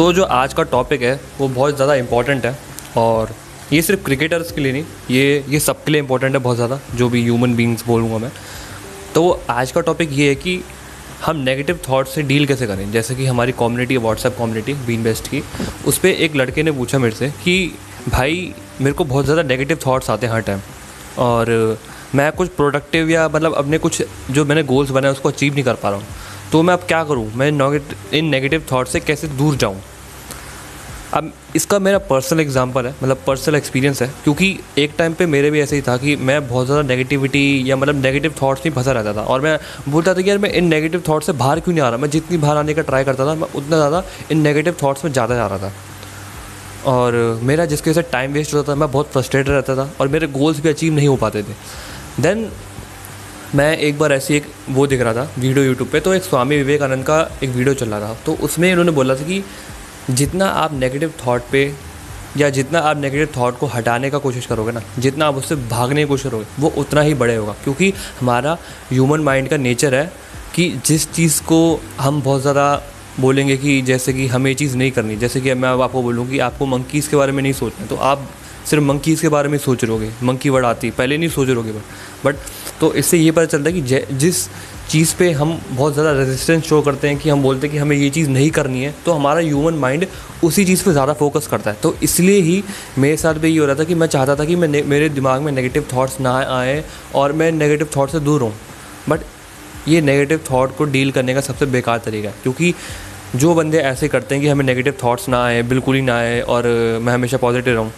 सो so, जो आज का टॉपिक है वो बहुत ज़्यादा इम्पोर्टेंट है और ये सिर्फ़ क्रिकेटर्स के लिए नहीं ये ये सबके लिए इम्पोर्टेंट है बहुत ज़्यादा जो भी ह्यूमन बींग्स बोलूँगा मैं। तो आज का टॉपिक ये है कि हम नेगेटिव थाट से डील कैसे करें? जैसे कि हमारी community WhatsApp community been best की उस पर एक लड़के ने पूछा मेरे से कि भाई मेरे को बहुत ज़्यादा नेगेटिव थाट्स आते हैं हर टाइम और मैं कुछ प्रोडक्टिव या मतलब अपने कुछ जो मैंने गोल्स बनाए उसको अचीव नहीं कर पा रहा हूँ। तो मैं अब क्या करूँ? मैं इन नेगेटिव थाट से कैसे दूर जाऊँ? अब इसका मेरा पर्सनल एग्जांपल है मतलब पर्सनल एक्सपीरियंस है, क्योंकि एक टाइम पे मेरे भी ऐसे ही था कि मैं बहुत ज़्यादा नेगेटिविटी या मतलब नेगेटिव थॉट्स में फंसा रहता था और मैं बोलता था कि यार मैं इन नेगेटिव थॉट्स से बाहर क्यों नहीं आ रहा? मैं जितनी बाहर आने का ट्राई करता था, मैं उतना ज़्यादा इन नेगेटिव थाट्स में ज़्यादा जा रहा था। और मेरा जिसकी वजह से टाइम वेस्ट होता था, मैं बहुत फ्रस्ट्रेटेड रहता था और मेरे गोल्स भी अचीव नहीं हो पाते थे। देन मैं एक बार ऐसी एक वो दिख रहा था वीडियो यूट्यूब पे तो एक स्वामी विवेकानंद का एक वीडियो चल रहा था। तो उसमें इन्होंने बोला था कि जितना आप नेगेटिव थॉट पे या जितना आप नेगेटिव थॉट को हटाने का कोशिश करोगे ना, जितना आप उससे भागने की कोशिश करोगे, वो उतना ही बड़े होगा। क्योंकि हमारा ह्यूमन माइंड का नेचर है कि जिस चीज़ को हम बहुत ज़्यादा बोलेंगे कि जैसे कि हमें ये चीज़ नहीं करनी, जैसे कि मैं अब आपको बोलूँ कि आपको मंकीज़ के बारे में नहीं सोचना तो आप सिर्फ़ मंकीज़ के बारे में सोच रहोगे मंकी वर्ड आती पहले नहीं सोच रहोगे बट बट तो इससे ये पता चलता है कि जिस चीज़ पे हम बहुत ज़्यादा रेजिस्टेंस शो करते हैं कि हम बोलते हैं कि हमें ये चीज़ नहीं करनी है तो हमारा ह्यूमन माइंड उसी चीज़ पे ज़्यादा फोकस करता है। तो इसलिए ही मेरे साथ भी ये हो रहा था कि मैं चाहता था कि मैं मेरे दिमाग में नेगेटिव थाट्स ना आए और मैं नेगेटिव थाट से दूर हूँ बट ये नेगेटिव थाट को डील करने का सबसे बेकार तरीका है, क्योंकि जो बंदे ऐसे करते हैं कि हमें नेगेटिव थाट्स ना आए, बिल्कुल ही ना आए और मैं हमेशा पॉजिटिव रहूँ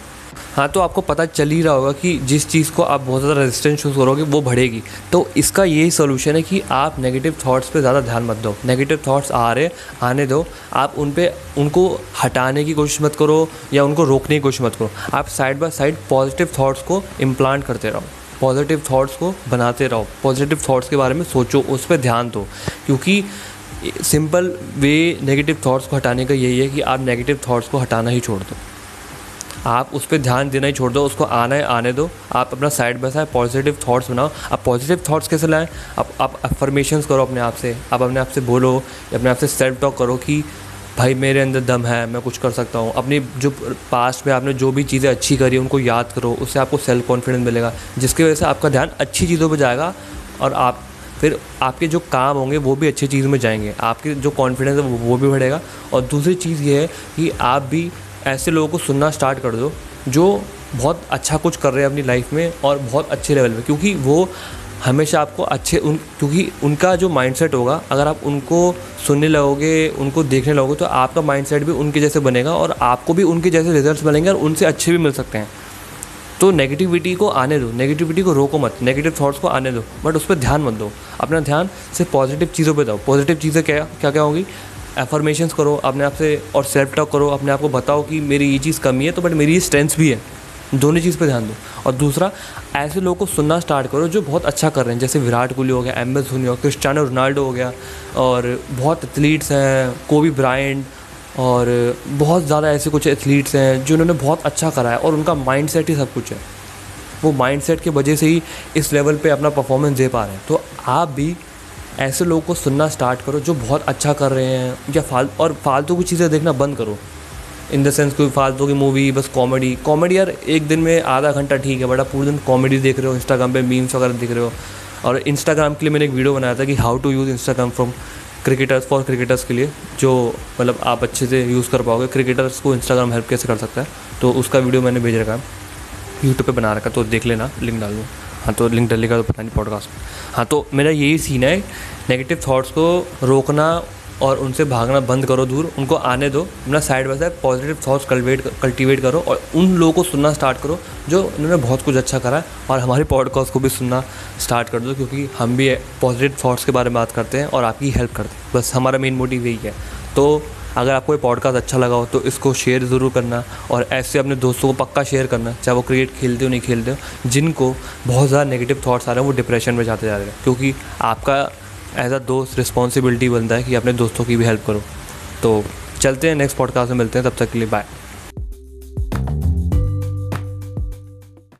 हाँ तो आपको पता चल ही रहा होगा कि जिस चीज़ को आप बहुत ज़्यादा रेजिस्टेंस शूज़ करोगे, वो बढ़ेगी। तो इसका यही सोल्यूशन है कि आप नेगेटिव थाट्स पे ज़्यादा ध्यान मत दो। नेगेटिव थाट्स आ रहे, आने दो। आप उन पर उनको हटाने की कोशिश मत करो या उनको रोकने की कोशिश मत करो। आप side by side positive thoughts को इम्प्लांट करते रहो। पॉजिटिव थाट्स को बनाते रहो। पॉजिटिव थाट्स के बारे में सोचो, उस पर ध्यान दो। क्योंकि सिंपल वे नेगेटिव थाट्स को हटाने का यही है कि आप नेगेटिव थाट्स को हटाना ही छोड़ दो। आप उस पर ध्यान देना ही छोड़ दो, उसको आना है, आने दो। आप अपना side by side positive thoughts बनाओ। आप पॉजिटिव थाट्स कैसे लाएँ? आप आप अफर्मेशंस करो अपने आप से। आप अपने आप से बोलो, अपने आप से सेल्फ टॉक करो कि, भाई, मेरे अंदर दम है, मैं कुछ कर सकता हूँ। अपनी जो पास्ट में आपने जो भी चीज़ें अच्छी करी, उनको याद करो। उससे आपको सेल्फ कॉन्फिडेंस मिलेगा, जिसकी वजह से आपका ध्यान अच्छी चीज़ों पर जाएगा और आप, फिर आपके जो काम होंगे, वो भी अच्छी चीज़ में जाएँगे। आपके जो कॉन्फिडेंस है, वो भी बढ़ेगा। और दूसरी चीज़ ये है कि आप भी ऐसे लोगों को सुनना स्टार्ट कर दो, जो बहुत अच्छा कुछ कर रहे हैं अपनी लाइफ में और बहुत अच्छे लेवल में, क्योंकि वो हमेशा आपको अच्छे उन, क्योंकि उनका जो माइंडसेट होगा, अगर आप उनको सुनने लगोगे, उनको देखने लगोगे तो आपका माइंडसेट भी उनके जैसे बनेगा और आपको भी उनके जैसे रिजल्ट्स मिलेंगे और उनसे अच्छे भी मिल सकते हैं। तो नेगेटिविटी को आने दो नेगेटिविटी को रोको मत नेगेटिव थॉट्स को आने दो बट उस पर ध्यान मत दो। अपना ध्यान सिर्फ़ पॉजिटिव चीज़ों पर दो। पॉजिटिव चीज़ें क्या क्या क्या होंगी? एफर्मेशंस करो, अपने आप से और सेल्फ टॉक करो, अपने आप को बताओ कि मेरी ये चीज़ कमी है तो बट मेरी ये स्ट्रेंथ भी है। दोनों चीज़ पे ध्यान दो। और दूसरा, ऐसे लोगों को सुनना स्टार्ट करो जो बहुत अच्छा कर रहे हैं, जैसे विराट कोहली हो गया एम एस धोनी हो गया क्रिस्टियानो रोनाल्डो हो गया, और बहुत एथलीट्स हैं कोबी ब्रायंट और बहुत ज़्यादा ऐसे कुछ एथलीट्स हैं जिन्होंने बहुत अच्छा करा है, और उनका माइंड सेट ही सब कुछ है। वो माइंड सेट की वजह से ही इस लेवल पर अपना परफॉर्मेंस दे पा रहे हैं। तो आप भी ऐसे लोगों को सुनना स्टार्ट करो जो बहुत अच्छा कर रहे हैं या फाल, और फालतू की चीज़ें देखना बंद करो। इन द सेंस कोई फालतू की मूवी बस कॉमेडी कॉमेडी यार, एक दिन में आधा घंटा ठीक है आप पूरे दिन कॉमेडी देख रहे हो इंस्टाग्राम पे मीम्स वगैरह देख रहे हो। और इंस्टाग्राम के लिए मैंने एक वीडियो बनाया था कि how to use Instagram from cricketers for cricketers के लिए, जो मतलब आप अच्छे से यूज़ कर पाओगे। क्रिकेटर्स को इंस्टाग्राम हेल्प कैसे कर सकता है? तो उसका वीडियो मैंने भेज रखा है। यूट्यूब पर बना रखा तो देख लेना लिंक डाल दूँ। हाँ तो लिंक डलेगा तो पता नहीं पॉडकास्ट हाँ तो मेरा यही सीन है नेगेटिव थाट्स को रोकना और उनसे भागना बंद करो दूर, उनको आने दो, अपना side by side positive thoughts cultivate cultivate करो और उन लोगों को सुनना स्टार्ट करो, जो उन्होंने बहुत कुछ अच्छा करा है और हमारे पॉडकास्ट को भी सुनना स्टार्ट कर दो, क्योंकि हम भी पॉजिटिव थाट्स के बारे में बात करते हैं और आपकी हेल्प करते हैं। बस हमारा मेन मोटिव यही है। तो अगर आपको ये पॉडकास्ट अच्छा लगा हो तो इसको शेयर ज़रूर करना और ऐसे अपने दोस्तों को पक्का शेयर करना, चाहे वो क्रिकेट खेलते हो, नहीं खेलते हो, जिनको बहुत ज़्यादा नेगेटिव थाट्स आ रहे हैं, वो डिप्रेशन में जाते जा रहे हैं। क्योंकि आपका एज अ दोस्त रिस्पॉन्सिबिलिटी बनता है कि अपने दोस्तों की भी हेल्प करो। तो चलते हैं नेक्स्ट पॉडकास्ट में, मिलते हैं, तब तक के लिए बाय